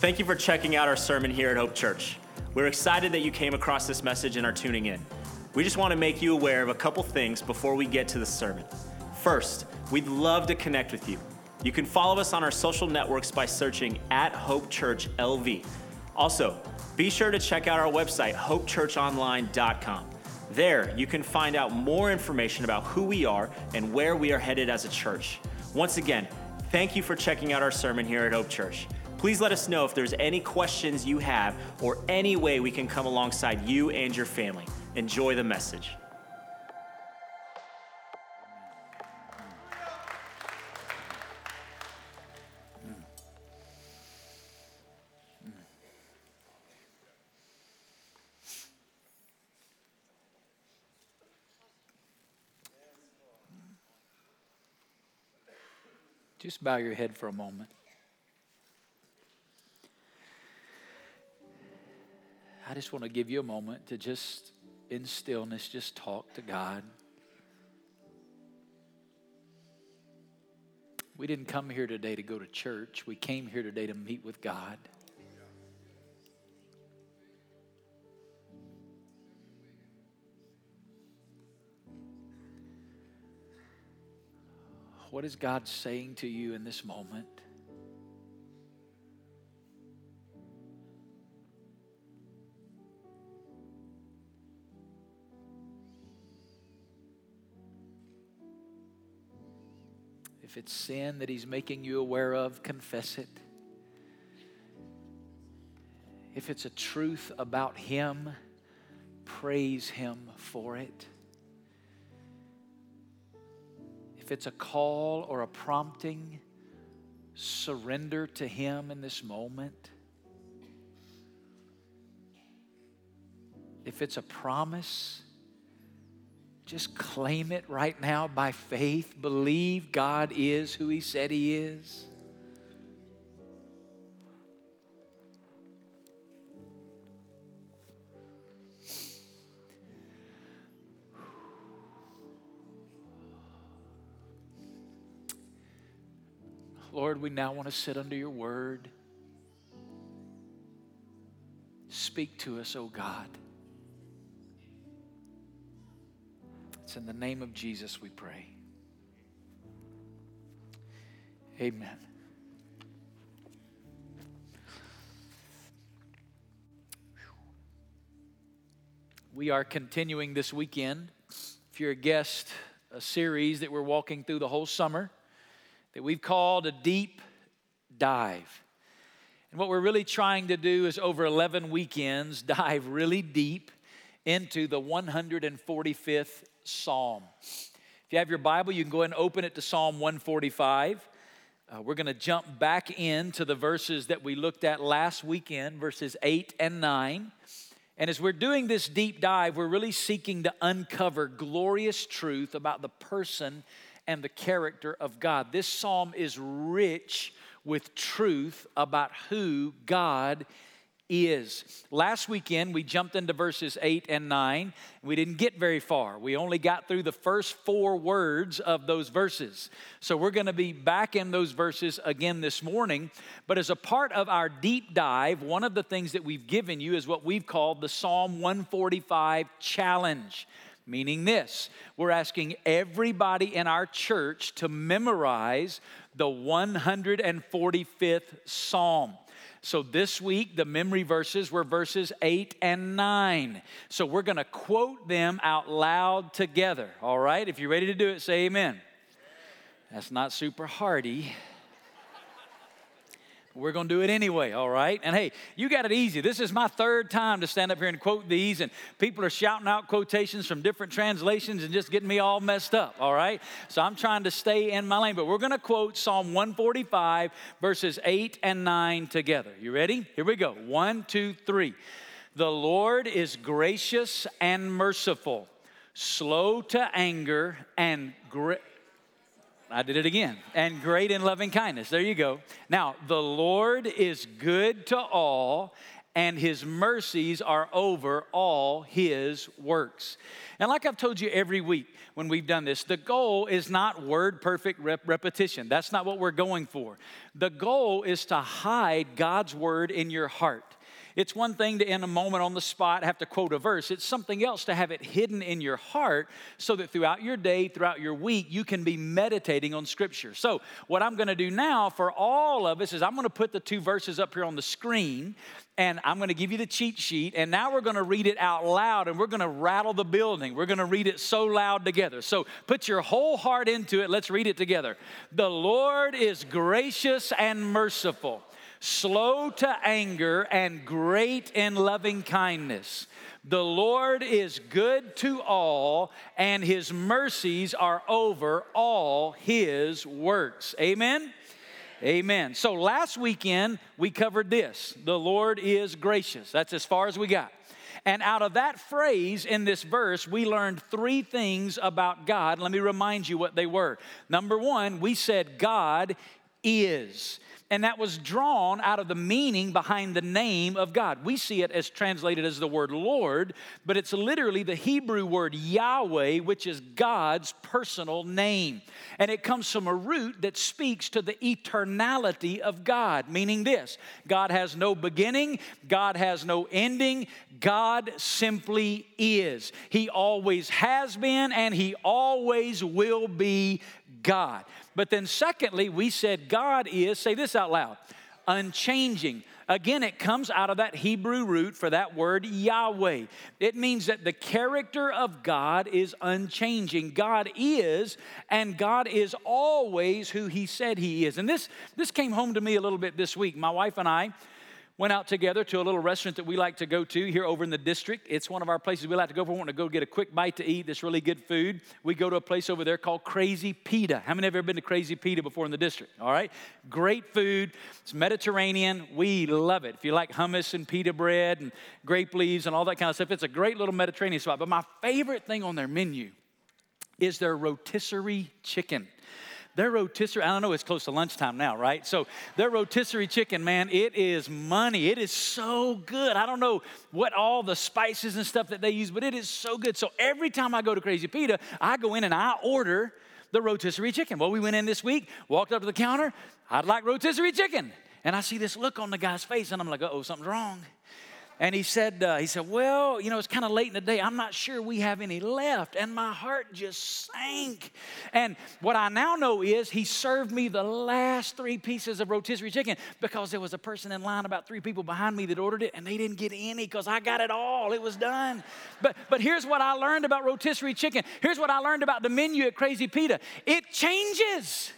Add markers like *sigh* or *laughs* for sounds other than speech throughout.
Thank you for checking out our sermon here at Hope Church. We're excited that you came across this message and are tuning in. We just want to make you aware of a couple things before we get to the sermon. First, we'd love to connect with you. You can follow us on our social networks by searching at Hope Church LV. Also, be sure to check out our website, hopechurchonline.com. There, you can find out more information about who we are and where we are headed as a church. Once again, thank you for checking out our sermon here at Hope Church. Please let us know if there's any questions you have or any way we can come alongside you and your family. Enjoy the message. Just bow your head for a moment. I just want to give you a moment to just, in stillness, just talk to God. We didn't come here today to go to church. We came here today to meet with God. What is God saying to you in this moment? If it's sin that He's making you aware of, confess it. If it's a truth about Him, praise Him for it. If it's a call or a prompting, surrender to Him in this moment. If it's a promise, just claim it right now by faith. Believe God is who He said He is. Lord, we now want to sit under your word. Speak to us, O oh God. It's in the name of Jesus we pray. Amen. We are continuing this weekend. If you're a guest, a series that we're walking through the whole summer that we've called a deep dive. And what we're really trying to do is over 11 weekends *laughs* dive really deep into the 145th Psalm. If you have your Bible, you can go ahead and open it to Psalm 145. Uh, we're going to jump back into the verses that we looked at last weekend, verses 8 and 9. And as we're doing this deep dive, we're really seeking to uncover glorious truth about the person and the character of God. This psalm is rich with truth about who God is. Last weekend, we jumped into verses 8 and 9. We didn't get very far. We only got through the first four words of those verses. So we're going to be back in those verses again this morning. But as a part of our deep dive, one of the things that we've given you is what we've called the Psalm 145 Challenge meaning this we're asking everybody in our church to memorize the 145th Psalm. So this week, the memory verses were verses 8 and 9. So we're going to quote them out loud together. All right? If you're ready to do it, say amen. That's not super hardy. We're going to do it anyway, all right? And hey, you got it easy. This is my third time to stand up here and quote these, and people are shouting out quotations from different translations and just getting me all messed up, all right? So I'm trying to stay in my lane, but we're going to quote Psalm 145, verses 8 and 9 together. You ready? Here we go. One, two, three. The Lord is gracious and merciful, slow to anger, and great I did it again. And great in loving kindness. There you go. Now, the Lord is good to all and his mercies are over all his works. And like I've told you every week when we've done this, the goal is not word perfect rep- repetition. That's not what we're going for. The goal is to hide God's word in your heart. It's one thing to, in a moment on the spot, have to quote a verse. It's something else to have it hidden in your heart so that throughout your day, throughout your week, you can be meditating on Scripture. So, what I'm going to do now for all of us is I'm going to put the two verses up here on the screen and I'm going to give you the cheat sheet. And now we're going to read it out loud and we're going to rattle the building. We're going to read it so loud together. So put your whole heart into it. Let's read it together. The Lord is gracious and merciful slow to anger, and great in loving kindness. The Lord is good to all, and his mercies are over all his works. Amen? Amen. So last weekend, we covered this the Lord is gracious. That's as far as we got. And out of that phrase in this verse, we learned three things about God. Let me remind you what they were. Number one, we said God is and that was drawn out of the meaning behind the name of God. We see it as translated as the word Lord, but it's literally the Hebrew word Yahweh, which is God's personal name. And it comes from a root that speaks to the eternality of God, meaning this God has no beginning, God has no ending, God simply is. He always has been, and He always will be God. But then, secondly, we said God is, say this out loud, unchanging. Again, it comes out of that Hebrew root for that word Yahweh. It means that the character of God is unchanging. God is, and God is always who He said He is. And this, this came home to me a little bit this week. My wife and I, went out together to a little restaurant that we like to go to here over in the district. It's one of our places we like to go for. We want to go get a quick bite to eat. This really good food. We go to a place over there called Crazy Pita. How many have ever been to Crazy Pita before in the district? All right, great food. It's Mediterranean. We love it. If you like hummus and pita bread and grape leaves and all that kind of stuff, it's a great little Mediterranean spot. But my favorite thing on their menu is their rotisserie chicken. Their rotisserie, I don't know, it's close to lunchtime now, right? So their rotisserie chicken, man, it is money. It is so good. I don't know what all the spices and stuff that they use, but it is so good. So every time I go to Crazy Pita, I go in and I order the rotisserie chicken. Well, we went in this week, walked up to the counter, I'd like rotisserie chicken. And I see this look on the guy's face, and I'm like, oh, something's wrong. And he said, uh, he said, well, you know, it's kind of late in the day. I'm not sure we have any left. And my heart just sank. And what I now know is he served me the last three pieces of rotisserie chicken because there was a person in line about three people behind me that ordered it and they didn't get any because I got it all. It was done. But, but here's what I learned about rotisserie chicken. Here's what I learned about the menu at Crazy Pita. It changes.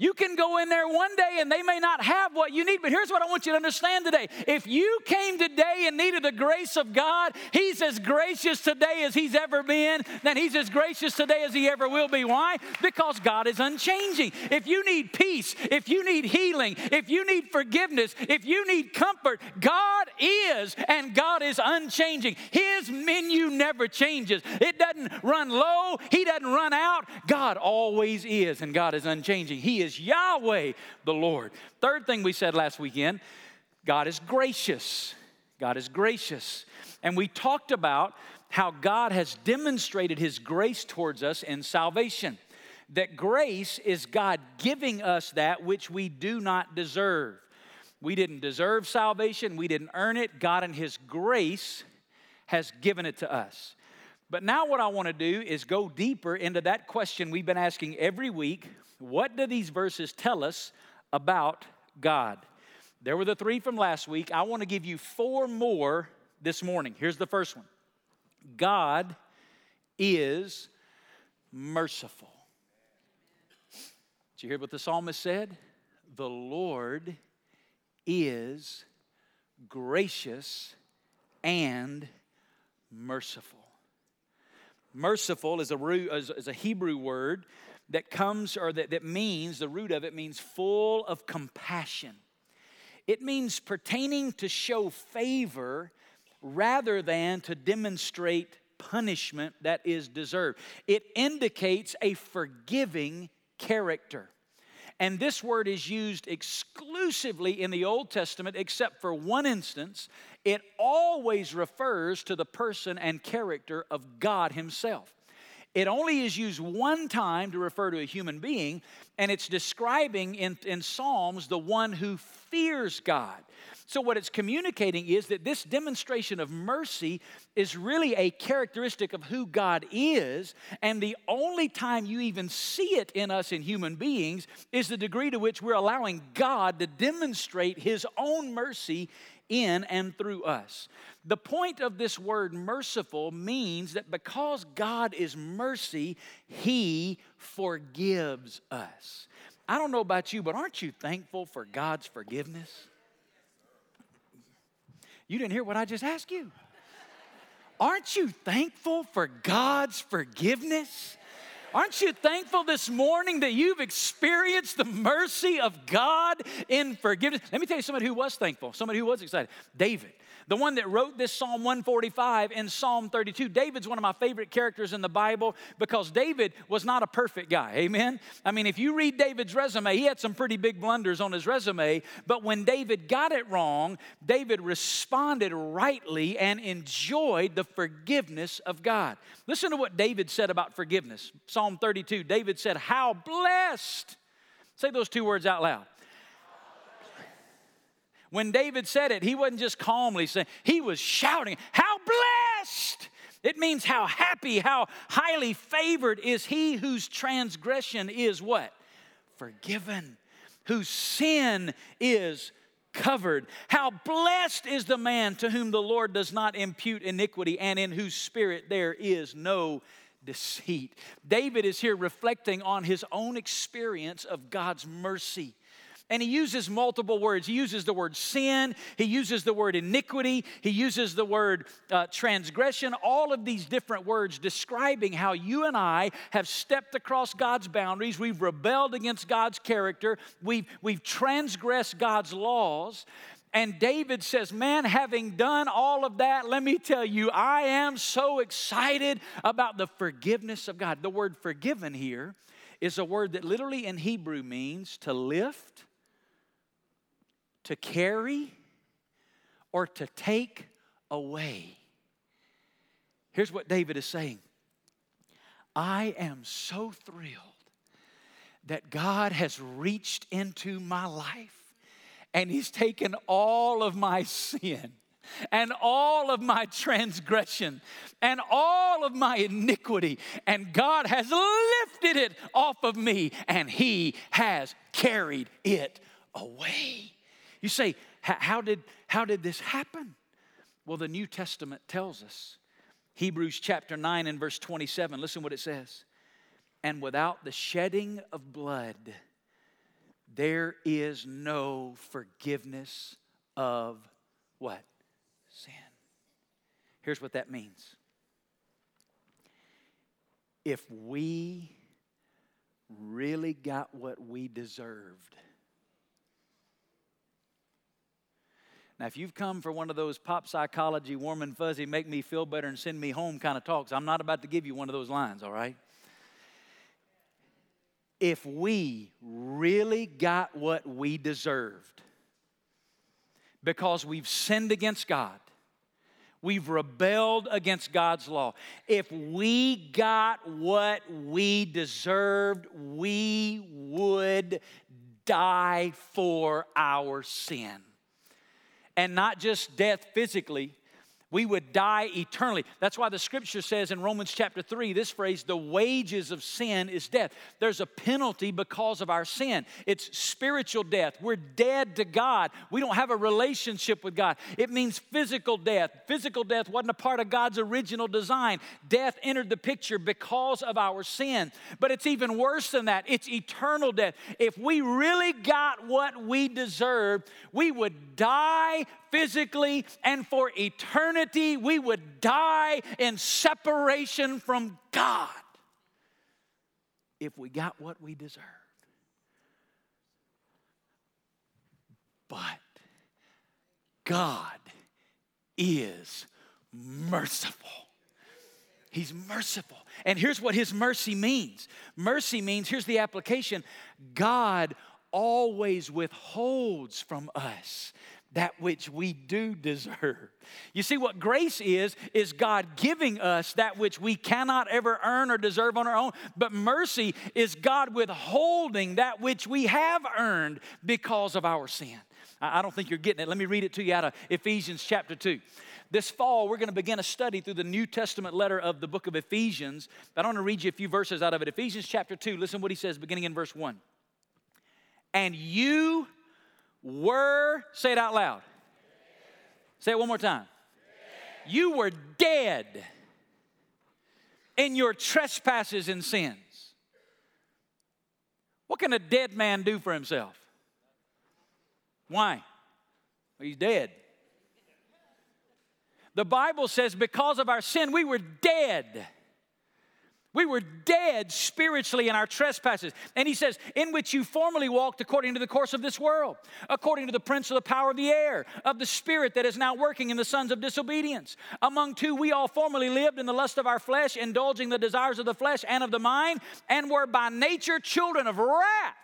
You can go in there one day and they may not have what you need, but here's what I want you to understand today. If you came today and needed the grace of God, He's as gracious today as He's ever been, then He's as gracious today as He ever will be. Why? Because God is unchanging. If you need peace, if you need healing, if you need forgiveness, if you need comfort, God is and God is unchanging. His menu never changes, it doesn't run low, He doesn't run out. God always is, and God is unchanging. He is is Yahweh the Lord. Third thing we said last weekend God is gracious. God is gracious. And we talked about how God has demonstrated his grace towards us in salvation. That grace is God giving us that which we do not deserve. We didn't deserve salvation, we didn't earn it. God, in his grace, has given it to us. But now, what I want to do is go deeper into that question we've been asking every week what do these verses tell us about God? There were the three from last week. I want to give you four more this morning. Here's the first one God is merciful. Did you hear what the psalmist said? The Lord is gracious and merciful. Merciful is a, is a Hebrew word that comes or that, that means, the root of it means full of compassion. It means pertaining to show favor rather than to demonstrate punishment that is deserved. It indicates a forgiving character. And this word is used exclusively in the Old Testament, except for one instance. It always refers to the person and character of God Himself. It only is used one time to refer to a human being, and it's describing in, in Psalms the one who fears God. So, what it's communicating is that this demonstration of mercy is really a characteristic of who God is, and the only time you even see it in us in human beings is the degree to which we're allowing God to demonstrate His own mercy in and through us. The point of this word merciful means that because God is mercy, He forgives us. I don't know about you, but aren't you thankful for God's forgiveness? You didn't hear what I just asked you. Aren't you thankful for God's forgiveness? Aren't you thankful this morning that you've experienced the mercy of God in forgiveness? Let me tell you somebody who was thankful, somebody who was excited. David the one that wrote this Psalm 145 and Psalm 32. David's one of my favorite characters in the Bible because David was not a perfect guy. Amen? I mean, if you read David's resume, he had some pretty big blunders on his resume, but when David got it wrong, David responded rightly and enjoyed the forgiveness of God. Listen to what David said about forgiveness. Psalm 32. David said, How blessed. Say those two words out loud. When David said it, he wasn't just calmly saying, he was shouting, How blessed! It means how happy, how highly favored is he whose transgression is what? Forgiven, whose sin is covered. How blessed is the man to whom the Lord does not impute iniquity and in whose spirit there is no deceit. David is here reflecting on his own experience of God's mercy. And he uses multiple words. He uses the word sin, he uses the word iniquity, he uses the word uh, transgression, all of these different words describing how you and I have stepped across God's boundaries. We've rebelled against God's character, we've, we've transgressed God's laws. And David says, Man, having done all of that, let me tell you, I am so excited about the forgiveness of God. The word forgiven here is a word that literally in Hebrew means to lift to carry or to take away. Here's what David is saying I am so thrilled that God has reached into my life and He's taken all of my sin and all of my transgression and all of my iniquity, and God has lifted it off of me and He has carried it away. You say, how did, how did this happen? Well, the New Testament tells us. Hebrews chapter 9 and verse 27, listen what it says. And without the shedding of blood, there is no forgiveness of what? Sin. Here's what that means. If we really got what we deserved, Now, if you've come for one of those pop psychology, warm and fuzzy, make me feel better and send me home kind of talks, I'm not about to give you one of those lines, all right? If we really got what we deserved because we've sinned against God, we've rebelled against God's law, if we got what we deserved, we would die for our sin and not just death physically, we would die eternally. That's why the scripture says in Romans chapter 3 this phrase, the wages of sin is death. There's a penalty because of our sin. It's spiritual death. We're dead to God. We don't have a relationship with God. It means physical death. Physical death wasn't a part of God's original design. Death entered the picture because of our sin. But it's even worse than that it's eternal death. If we really got what we deserve, we would die physically and for eternity, we would die in separation from God if we got what we deserved. But God is merciful. He's merciful. And here's what His mercy means mercy means, here's the application God always withholds from us that which we do deserve. You see, what grace is, is God giving us that which we cannot ever earn or deserve on our own. But mercy is God withholding that which we have earned because of our sin. I don't think you're getting it. Let me read it to you out of Ephesians chapter 2. This fall, we're going to begin a study through the New Testament letter of the book of Ephesians. I want to read you a few verses out of it. Ephesians chapter 2, listen what he says beginning in verse 1. And you were, say it out loud. Say it one more time. You were dead in your trespasses and sins. What can a dead man do for himself? Why? he's dead. The Bible says because of our sin, we were dead we were dead spiritually in our trespasses. And he says, in which you formerly walked according to the course of this world, according to the prince of the power of the air, of the spirit that is now working in the sons of disobedience. Among two, we all formerly lived in the lust of our flesh, indulging the desires of the flesh and of the mind, and were by nature children of wrath,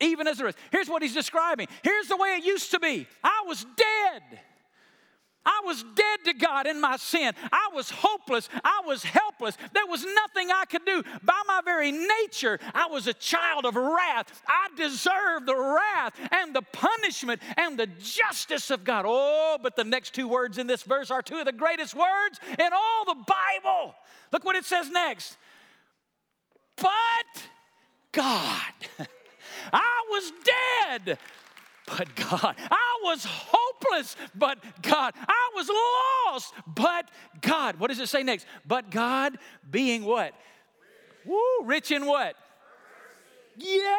even as the rest. Here's what he's describing. Here's the way it used to be I was dead. I was dead to God in my sin. I was hopeless. I was helpless. There was nothing I could do. By my very nature, I was a child of wrath. I deserved the wrath and the punishment and the justice of God. Oh, but the next two words in this verse are two of the greatest words in all the Bible. Look what it says next. But God, *laughs* I was dead but God. I was hopeless, but God. I was lost, but God. What does it say next? But God being what? Woo, rich in what? Yeah,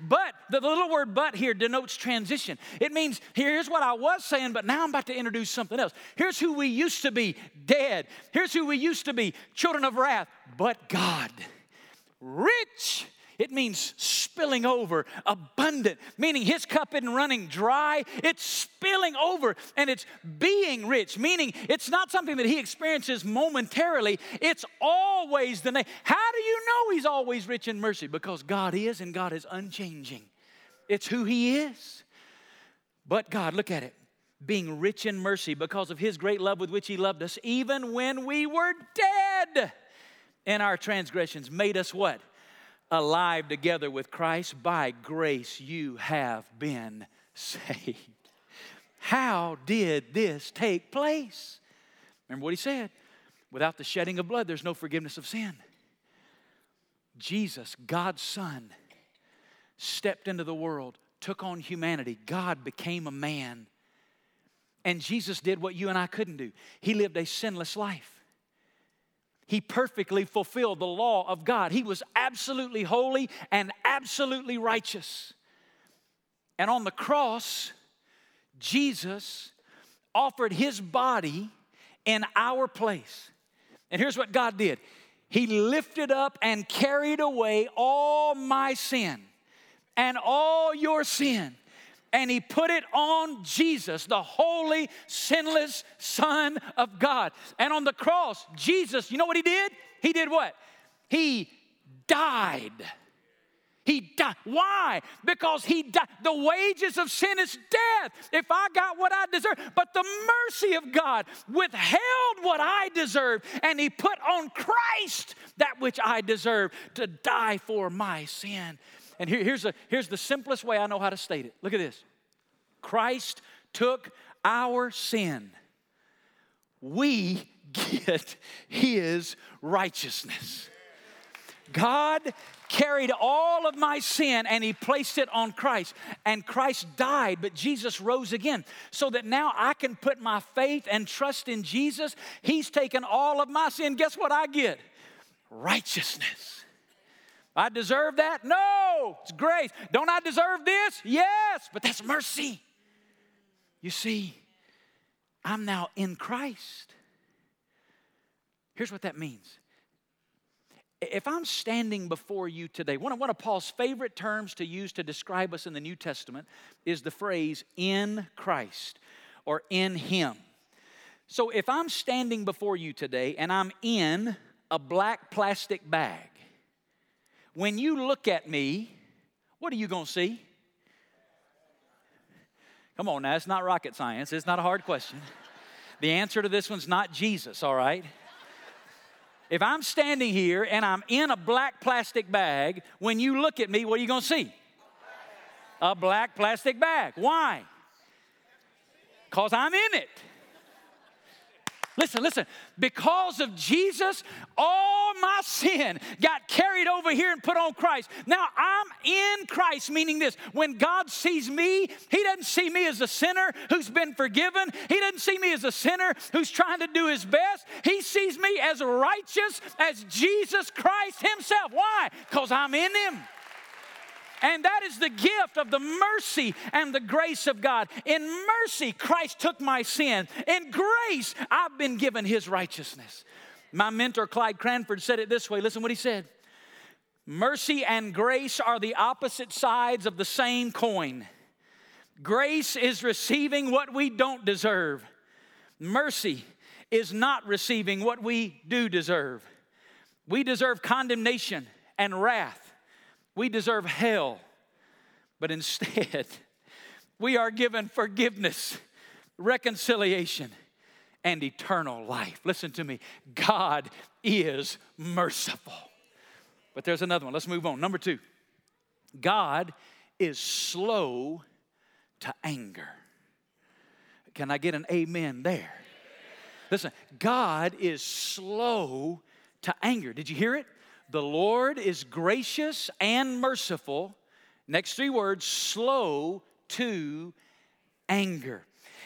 but the little word but here denotes transition. It means here's what I was saying, but now I'm about to introduce something else. Here's who we used to be dead. Here's who we used to be children of wrath, but God, rich it means spilling over, abundant, meaning his cup isn't running dry, it's spilling over and it's being rich, meaning it's not something that he experiences momentarily, it's always the name. How do you know he's always rich in mercy? Because God is and God is unchanging. It's who he is. But God, look at it being rich in mercy because of his great love with which he loved us, even when we were dead in our transgressions, made us what? Alive together with Christ. By grace, you have been saved. How did this take place? Remember what he said without the shedding of blood, there's no forgiveness of sin. Jesus, God's Son, stepped into the world, took on humanity. God became a man. And Jesus did what you and I couldn't do. He lived a sinless life. He perfectly fulfilled the law of God. He was absolutely holy and absolutely righteous. And on the cross, Jesus offered his body in our place. And here's what God did He lifted up and carried away all my sin and all your sin and he put it on Jesus, the holy, sinless Son of God. And on the cross, Jesus, you know what he did? He did what? He died. He died. Why? Because he died. The wages of sin is death. If I got what I deserve, but the mercy of God withheld what I deserve, and he put on Christ that which I deserve to die for my sin. And here, here's, a, here's the simplest way I know how to state it. Look at this Christ took our sin. We get his righteousness. God carried all of my sin and he placed it on Christ. And Christ died, but Jesus rose again. So that now I can put my faith and trust in Jesus. He's taken all of my sin. Guess what I get? Righteousness. I deserve that? No, it's grace. Don't I deserve this? Yes, but that's mercy. You see, I'm now in Christ. Here's what that means. If I'm standing before you today, one of, one of Paul's favorite terms to use to describe us in the New Testament is the phrase in Christ or in Him. So if I'm standing before you today and I'm in a black plastic bag, when you look at me, what are you going to see? Come on now, it's not rocket science, it's not a hard question. The answer to this one's not Jesus, all right? If I'm standing here and I'm in a black plastic bag, when you look at me, what are you gonna see? A black plastic bag. Why? Because I'm in it. Listen, listen. Because of Jesus, all my sin got carried over here and put on Christ. Now I'm in Christ, meaning this when God sees me, He doesn't see me as a sinner who's been forgiven. He doesn't see me as a sinner who's trying to do his best. He sees me as righteous as Jesus Christ Himself. Why? Because I'm in Him. And that is the gift of the mercy and the grace of God. In mercy, Christ took my sin. In grace, I've been given his righteousness. My mentor, Clyde Cranford, said it this way listen what he said Mercy and grace are the opposite sides of the same coin. Grace is receiving what we don't deserve, mercy is not receiving what we do deserve. We deserve condemnation and wrath. We deserve hell, but instead, *laughs* we are given forgiveness, reconciliation, and eternal life. Listen to me God is merciful. But there's another one. Let's move on. Number two God is slow to anger. Can I get an amen there? Listen, God is slow to anger. Did you hear it? The Lord is gracious and merciful. Next three words slow to anger.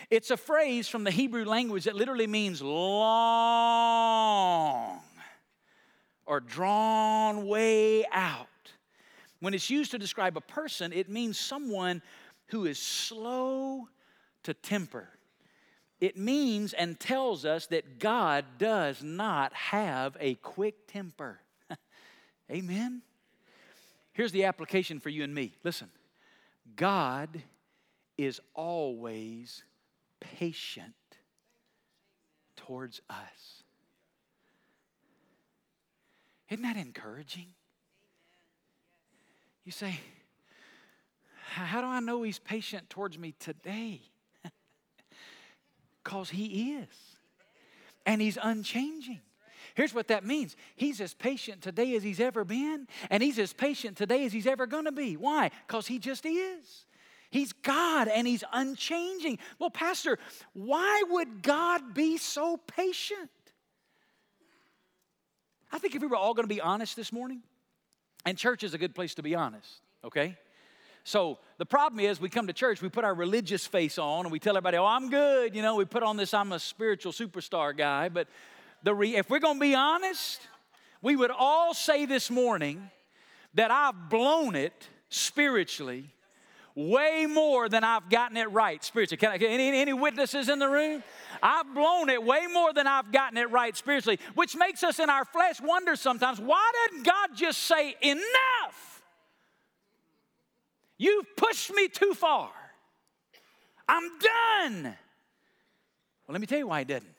It's a phrase from the Hebrew language that literally means long or drawn way out. When it's used to describe a person, it means someone who is slow to temper. It means and tells us that God does not have a quick temper. Amen? Here's the application for you and me. Listen, God is always patient towards us. Isn't that encouraging? You say, How do I know He's patient towards me today? *laughs* Because He is, and He's unchanging. Here's what that means He's as patient today as He's ever been, and He's as patient today as He's ever to be. Why? Because He just is. He's God and He's unchanging. Well, Pastor, why would God be so patient? I think if we were all to be honest this morning, and church is a good place to be honest, okay? So the problem is, we come to church, we put our religious face on, and we tell everybody, oh, I'm good. You know, we put on this, I'm a spiritual superstar guy. But the re- if we're going to be honest, we would all say this morning that I've blown it spiritually way more than I've gotten it right spiritually. Can I, any, any witnesses in the room? I've blown it way more than I've gotten it right spiritually, which makes us in our flesh wonder sometimes why didn't God just say, enough? You've pushed me too far. I'm done. Well, let me tell you why He didn't.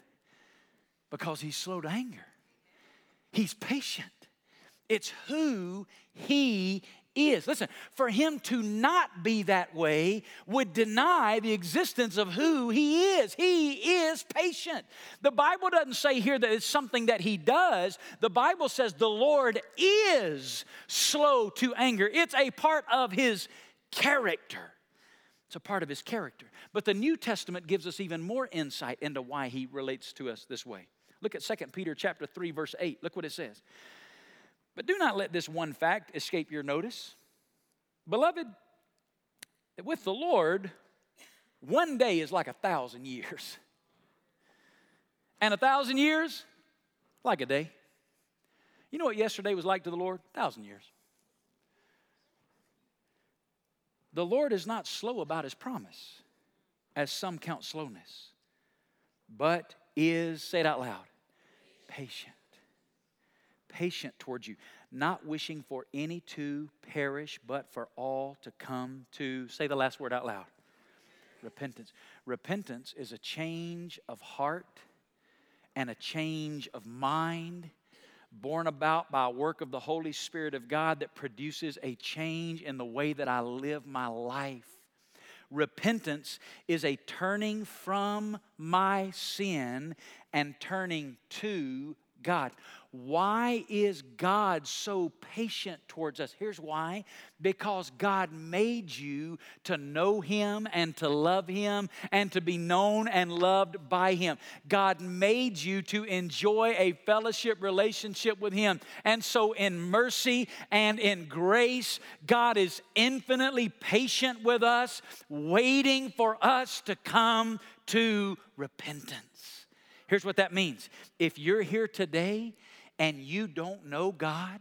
Because he's slow to anger, he's patient. It's who he is. Listen, for him to not be that way would deny the existence of who he is. He is patient. The Bible doesn't say here that it's something that he does, the Bible says the Lord is slow to anger. It's a part of his character. It's a part of his character. But the New Testament gives us even more insight into why he relates to us this way. Look at 2 Peter chapter 3 verse 8. Look what it says. But do not let this one fact escape your notice. Beloved, that with the Lord, one day is like a thousand years. And a thousand years, like a day. You know what yesterday was like to the Lord? A thousand years. The Lord is not slow about his promise, as some count slowness, but is, say it out loud, patient. Patient towards you, not wishing for any to perish, but for all to come to, say the last word out loud repentance. Repentance is a change of heart and a change of mind born about by a work of the Holy Spirit of God that produces a change in the way that I live my life. Repentance is a turning from my sin and turning to God. Why is God so patient towards us? Here's why because God made you to know Him and to love Him and to be known and loved by Him. God made you to enjoy a fellowship relationship with Him. And so, in mercy and in grace, God is infinitely patient with us, waiting for us to come to repentance. Here's what that means if you're here today and you don't know God,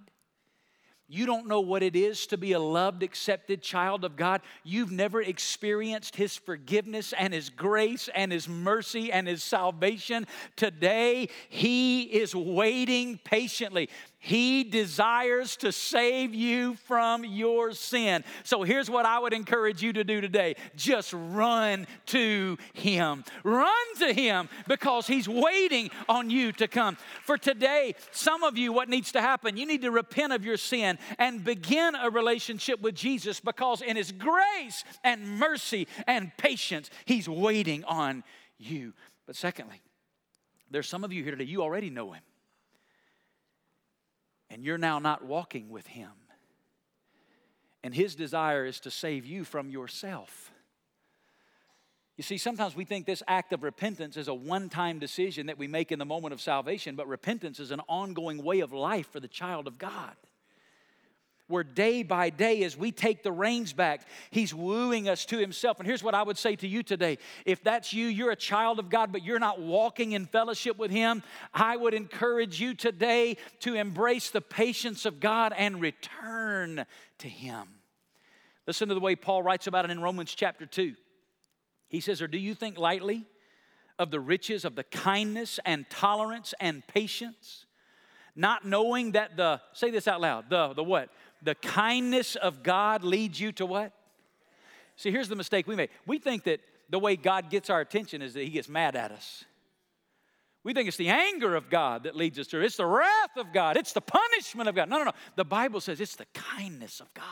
you don't know what it is to be a loved, accepted child of God. You've never experienced His forgiveness and His grace and His mercy and His salvation. Today, He is waiting patiently. He desires to save you from your sin. So here's what I would encourage you to do today just run to Him. Run to Him because He's waiting on you to come. For today, some of you, what needs to happen? You need to repent of your sin and begin a relationship with Jesus because in His grace and mercy and patience, He's waiting on you. But secondly, there's some of you here today, you already know Him and you're now not walking with Him. And His desire is to save you from yourself. You see, sometimes we think this act of repentance is a one time decision that we make in the moment of salvation, but repentance is an ongoing way of life for the child of God where day by day, as we take the reins back, He's wooing us to Himself. And here's what I would say to you today if that's you, you're a child of God, but you're not walking in fellowship with Him, I would encourage you today to embrace the patience of God and return to Him. Listen to the way Paul writes about it in Romans chapter 2. He says, Or do you think lightly of the riches of the kindness and tolerance and patience? Not knowing that the, say this out loud, the, the what? The kindness of God leads you to what? See, here's the mistake we make. We think that the way God gets our attention is that He gets mad at us. We think it's the anger of God that leads us to It's the wrath of God. It's the punishment of God. No, no, no. The Bible says it's the kindness of God.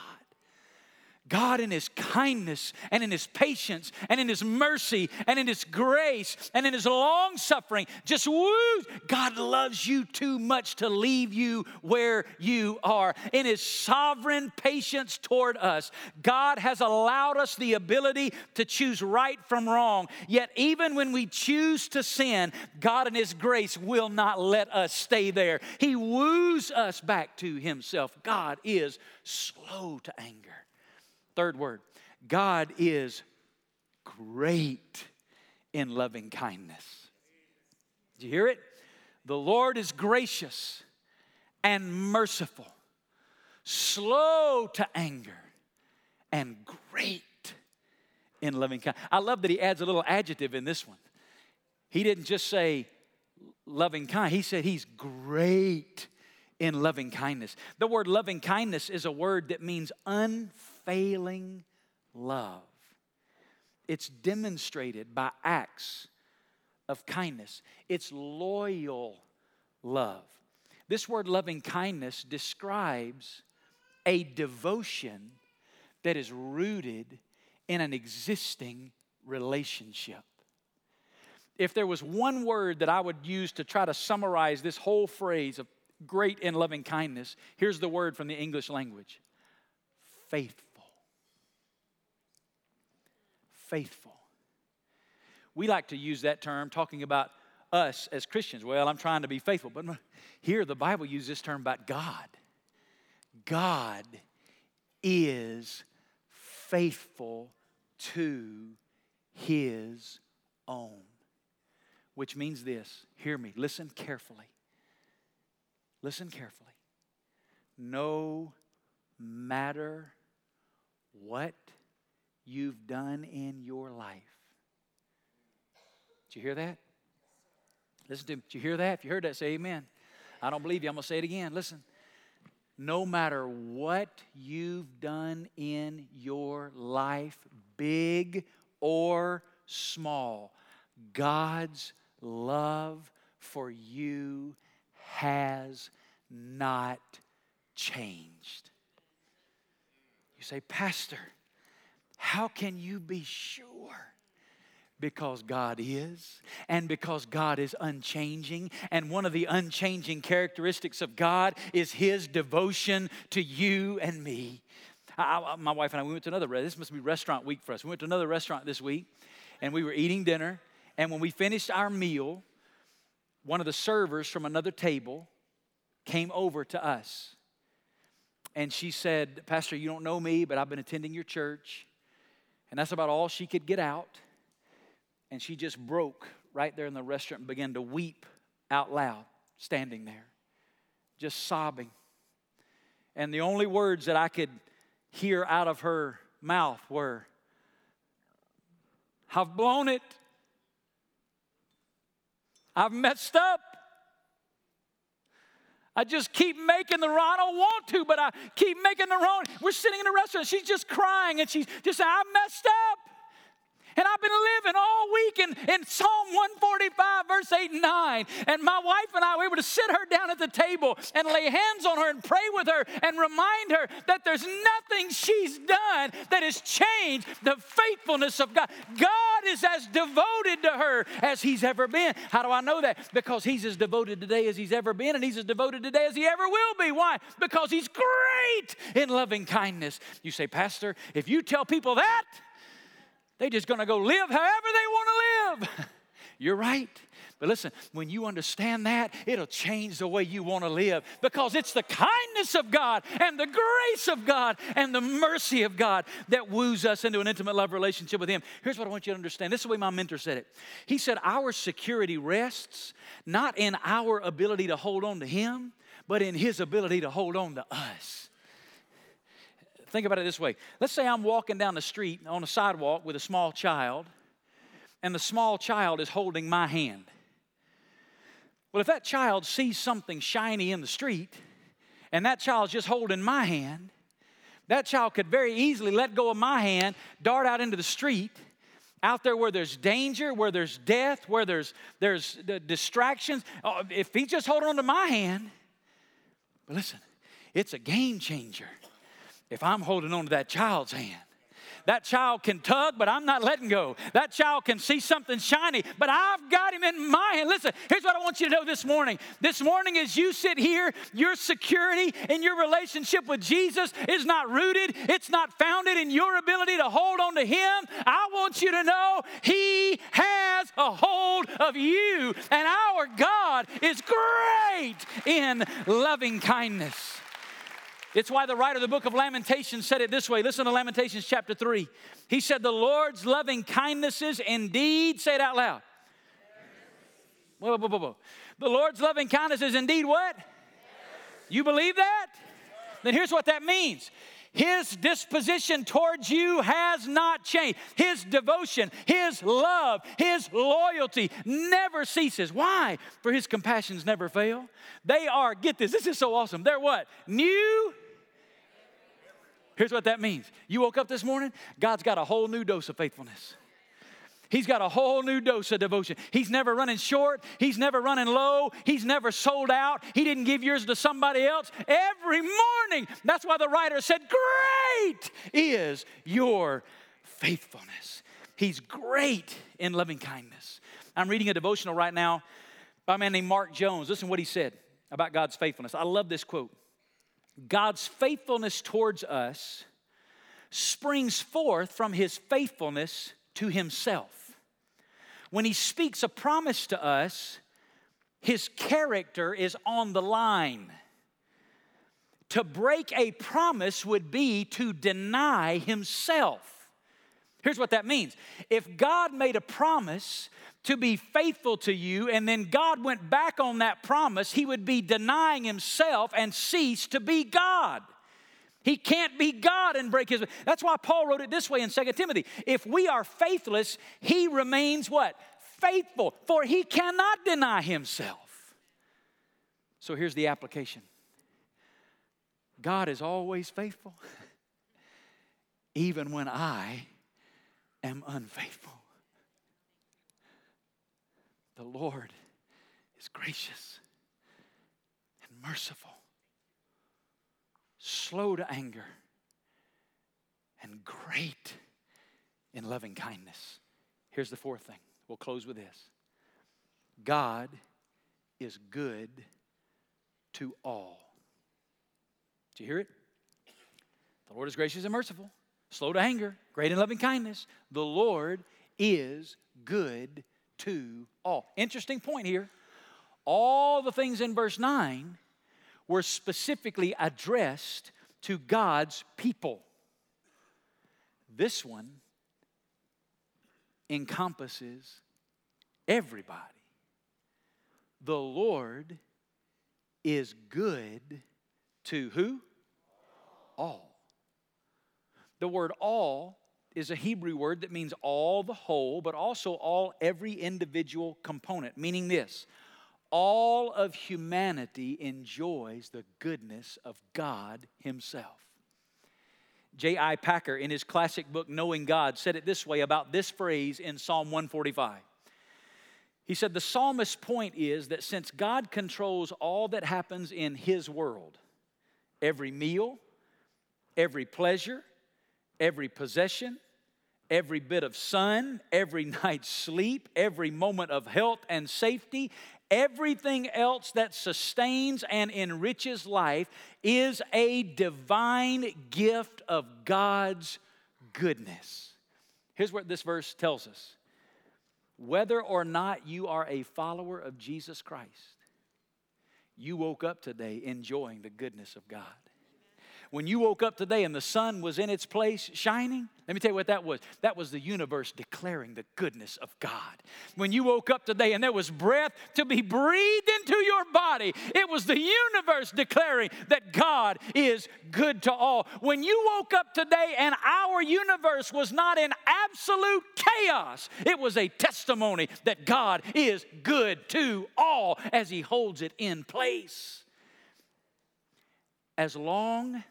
God, in His kindness and in His patience and in His mercy and in His grace and in His long suffering, just woo! God loves you too much to leave you where you are. In His sovereign patience toward us, God has allowed us the ability to choose right from wrong. Yet, even when we choose to sin, God, in His grace, will not let us stay there. He woos us back to Himself. God is slow to anger Third word God is great in loving kindness. Did you hear it? The Lord is gracious and merciful, slow to anger, and great in loving kindness. I love that he adds a little adjective in this one. He didn't just say loving kind, he said he's great in loving kindness. The word loving kindness is a word that means unfair unfailing love. It's demonstrated by acts of kindness, it's loyal love. This word loving kindness describes a devotion that is rooted in an existing relationship. If there was one word that I would use to try to summarize this whole phrase of great and loving kindness, here's the word from the English language faithful faithful. We like to use that term talking about us as Christians. Well, I'm trying to be faithful. But here the Bible uses this term about God. God is faithful to his own. Which means this hear me, listen carefully. Listen carefully. No matter what you've done in your life. Did you hear that? Listen to me. Did you hear that? If you heard that, say amen. I don't believe you. I'm going to say it again. Listen. No matter what you've done in your life, big or small, God's love for you has not changed. You say, Pastor, How can you be sure? Because God is, and because God is unchanging. And one of the unchanging characteristics of God is His devotion to you and me. I, my wife and I, we went to another, this must be restaurant week for us. We went to another restaurant this week, and we were eating dinner. And when we finished our meal, one of the servers from another table came over to us. And she said, Pastor, you don't know me, but I've been attending your church. And that's about all she could get out. And she just broke right there in the restaurant and began to weep out loud, standing there, just sobbing. And the only words that I could hear out of her mouth were, I've blown it. I've messed up. I just keep making the wrong. I don't want to, but I keep making the wrong. We're sitting in a restaurant. She's just crying and she's just saying, I messed up. And I've been living all week in, in Psalm 145, verse 8 and 9. And my wife and I were able to sit her down at the table and lay hands on her and pray with her and remind her that there's nothing she's done that has changed the faithfulness of God. God is as devoted to her as he's ever been. How do I know that? Because he's as devoted today as he's ever been, and he's as devoted today as he ever will be. Why? Because he's great in loving kindness. You say, Pastor, if you tell people that, they're just going to go live however they want to live. *laughs* You're right. But listen, when you understand that, it'll change the way you want to live because it's the kindness of God and the grace of God and the mercy of God that woos us into an intimate love relationship with Him. Here's what I want you to understand this is the way my mentor said it. He said, Our security rests not in our ability to hold on to Him, but in His ability to hold on to us. Think about it this way. Let's say I'm walking down the street on a sidewalk with a small child, and the small child is holding my hand. Well, if that child sees something shiny in the street, and that child's just holding my hand, that child could very easily let go of my hand, dart out into the street, out there where there's danger, where there's death, where there's, there's distractions. Oh, if he just holding on to my hand, but listen, it's a game changer if I'm holding on to that child's hand. That child can tug, but I'm not letting go. That child can see something shiny, but I've got him in my hand. Listen, here's what I want you to know this morning. This morning, as you sit here, your security in your relationship with Jesus is not rooted, it's not founded in your ability to hold on to Him. I want you to know He has a hold of you, and our God is great in loving kindness. It's why the writer of the book of Lamentations said it this way. Listen to Lamentations chapter 3. He said, The Lord's loving kindnesses indeed, say it out loud. Whoa, whoa, whoa. The Lord's loving kindness is indeed what? You believe that? Then here's what that means. His disposition towards you has not changed. His devotion, His love, His loyalty never ceases. Why? For His compassions never fail. They are, get this, this is so awesome. They're what? New Here's what that means. You woke up this morning, God's got a whole new dose of faithfulness. He's got a whole new dose of devotion. He's never running short. He's never running low. He's never sold out. He didn't give yours to somebody else. Every morning, that's why the writer said, Great is your faithfulness. He's great in loving kindness. I'm reading a devotional right now by a man named Mark Jones. Listen to what he said about God's faithfulness. I love this quote. God's faithfulness towards us springs forth from his faithfulness to himself. When he speaks a promise to us, his character is on the line. To break a promise would be to deny himself. Here's what that means if God made a promise to be faithful to you, and then God went back on that promise, he would be denying himself and cease to be God. He can't be God and break his. That's why Paul wrote it this way in 2 Timothy. If we are faithless, he remains what? Faithful, for he cannot deny himself. So here's the application God is always faithful, *laughs* even when I am unfaithful. The Lord is gracious and merciful, slow to anger, and great in loving kindness. Here's the fourth thing. We'll close with this God is good to all. Did you hear it? The Lord is gracious and merciful, slow to anger, great in loving kindness. The Lord is good to all. Interesting point here. All the things in verse 9 were specifically addressed to God's people. This one encompasses everybody. The Lord is good to who? All. The word all is a Hebrew word that means all the whole, but also all every individual component, meaning this all of humanity enjoys the goodness of God Himself. J.I. Packer, in his classic book, Knowing God, said it this way about this phrase in Psalm 145. He said, The psalmist's point is that since God controls all that happens in His world, every meal, every pleasure, every possession, every bit of sun, every *laughs* night's sleep, every moment of health and safety, everything else that sustains and enriches life is a divine gift of God's goodness. Here's what this verse tells us whether or not you are a follower of Jesus Christ, you woke up today enjoying the goodness of God. When you woke up today and the sun was in its place shining, let me tell you what that was. That was the universe declaring the goodness of God. When you woke up today and there was breath to be breathed into your body, it was the universe declaring that God is good to all. When you woke up today and our universe was not in absolute chaos, it was a testimony that God is good to all as He holds it in place. As long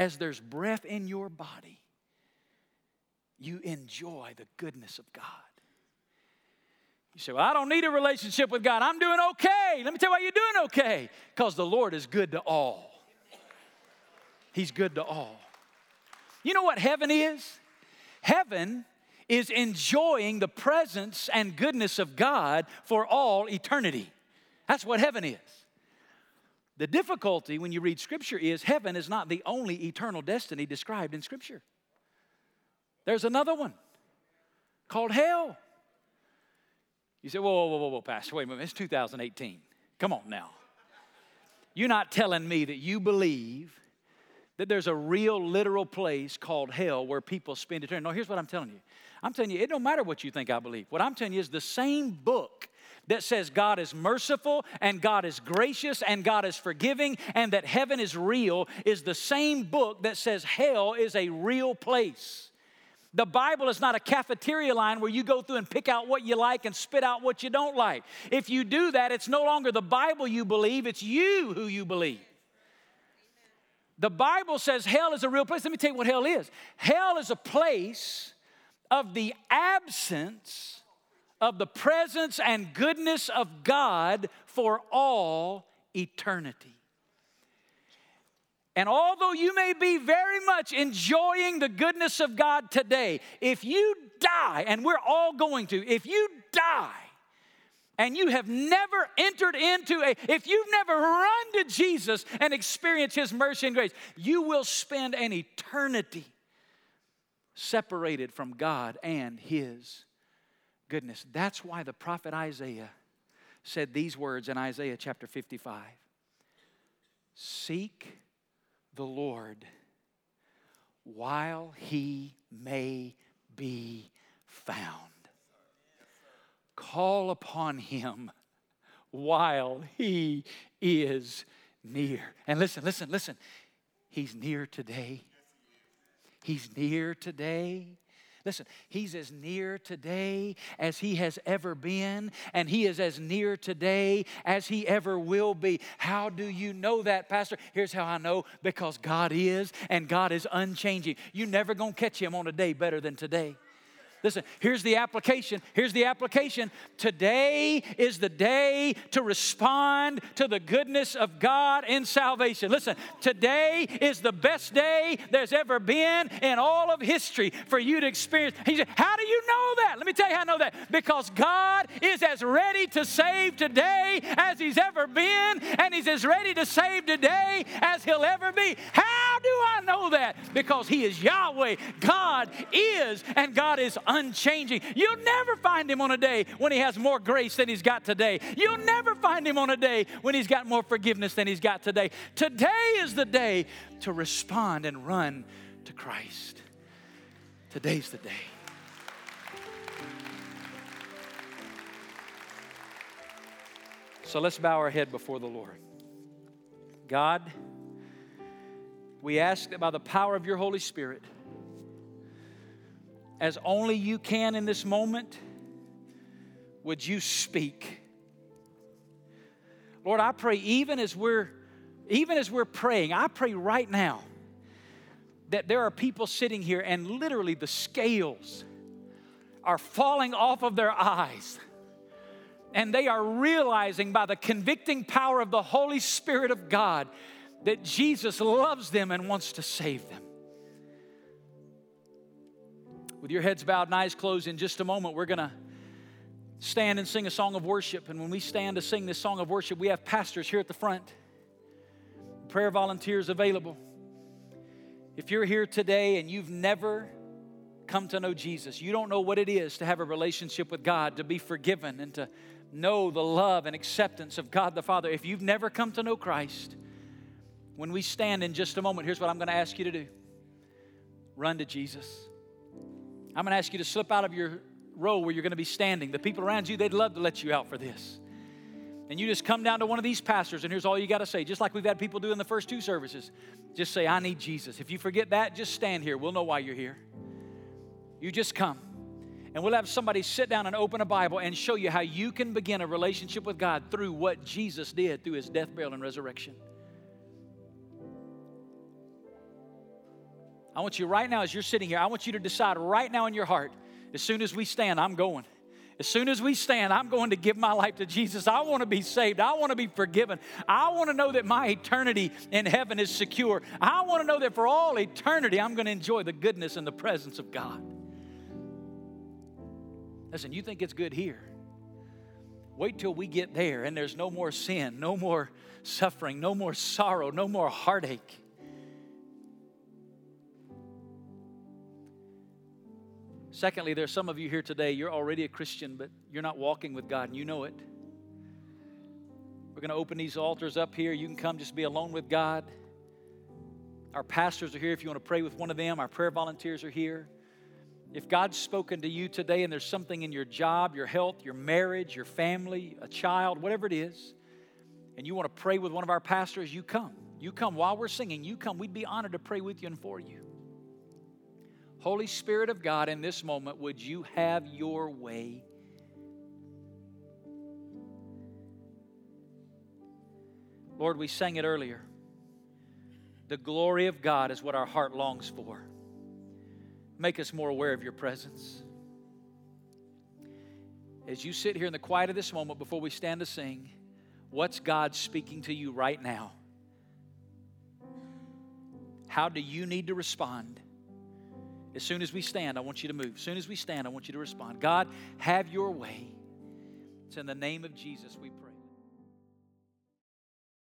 as there's breath in your body, you enjoy the goodness of God. You say, Well, I don't need a relationship with God. I'm doing okay. Let me tell you why you're doing okay. Because the Lord is good to all. He's good to all. You know what heaven is? Heaven is enjoying the presence and goodness of God for all eternity. That's what heaven is. The difficulty when you read Scripture is heaven is not the only eternal destiny described in Scripture. There's another one called hell. You say, whoa, whoa, whoa, whoa, Pastor, wait a minute, it's 2018. Come on now. You're not telling me that you believe that there's a real literal place called hell where people spend eternity. No, here's what I'm telling you. I'm telling you, it don't matter what you think I believe. What I'm telling you is the same book that says God is merciful and God is gracious and God is forgiving and that heaven is real is the same book that says hell is a real place. The Bible is not a cafeteria line where you go through and pick out what you like and spit out what you don't like. If you do that, it's no longer the Bible you believe, it's you who you believe. The Bible says hell is a real place. Let me tell you what hell is hell is a place of the absence of the presence and goodness of God for all eternity. And although you may be very much enjoying the goodness of God today, if you die, and we're all going to, if you die, and you have never entered into a, if you've never run to Jesus and experienced His mercy and grace, you will spend an eternity separated from God and His goodness. That's why the prophet Isaiah said these words in Isaiah chapter 55 Seek the Lord while he may be found. Call upon him while he is near. And listen, listen, listen. He's near today. He's near today. Listen, He's as near today as He has ever been, and He is as near today as He ever will be. How do you know that, Pastor? Here's how I know because God is, and God is unchanging. You're never going to catch Him on a day better than today. Listen, here's the application. Here's the application. Today is the day to respond to the goodness of God in salvation. Listen, today is the best day there's ever been in all of history for you to experience. He said, How do you know that? Let me tell you how I know that. Because God is as ready to save today as He's ever been, and He's as ready to save today as He'll ever be. How do I know that? Because He is Yahweh. God is, and God is unchanging. You'll never find him on a day when he has more grace than he's got today. You'll never find him on a day when he's got more forgiveness than he's got today. Today is the day to respond and run to Christ. Today's the day. So let's bow our head before the Lord. God, we ask that by the power of your Holy Spirit, as only you can in this moment, would you speak? Lord, I pray even as we're even as we're praying, I pray right now that there are people sitting here and literally the scales are falling off of their eyes. And they are realizing by the convicting power of the Holy Spirit of God that Jesus loves them and wants to save them. With your heads bowed and eyes closed, in just a moment, we're going to stand and sing a song of worship. And when we stand to sing this song of worship, we have pastors here at the front, prayer volunteers available. If you're here today and you've never come to know Jesus, you don't know what it is to have a relationship with God, to be forgiven, and to know the love and acceptance of God the Father. If you've never come to know Christ, when we stand in just a moment, here's what I'm going to ask you to do run to Jesus. I'm going to ask you to slip out of your row where you're going to be standing. The people around you, they'd love to let you out for this. And you just come down to one of these pastors, and here's all you got to say, just like we've had people do in the first two services. Just say, I need Jesus. If you forget that, just stand here. We'll know why you're here. You just come. And we'll have somebody sit down and open a Bible and show you how you can begin a relationship with God through what Jesus did through his death, burial, and resurrection. I want you right now, as you're sitting here, I want you to decide right now in your heart, as soon as we stand, I'm going. As soon as we stand, I'm going to give my life to Jesus. I want to be saved. I want to be forgiven. I want to know that my eternity in heaven is secure. I want to know that for all eternity, I'm going to enjoy the goodness and the presence of God. Listen, you think it's good here. Wait till we get there and there's no more sin, no more suffering, no more sorrow, no more heartache. Secondly, there's some of you here today, you're already a Christian, but you're not walking with God and you know it. We're going to open these altars up here. You can come just be alone with God. Our pastors are here if you want to pray with one of them. Our prayer volunteers are here. If God's spoken to you today and there's something in your job, your health, your marriage, your family, a child, whatever it is, and you want to pray with one of our pastors, you come. You come while we're singing. You come. We'd be honored to pray with you and for you. Holy Spirit of God, in this moment, would you have your way? Lord, we sang it earlier. The glory of God is what our heart longs for. Make us more aware of your presence. As you sit here in the quiet of this moment before we stand to sing, what's God speaking to you right now? How do you need to respond? As soon as we stand, I want you to move. As soon as we stand, I want you to respond. God, have your way. It's in the name of Jesus we pray.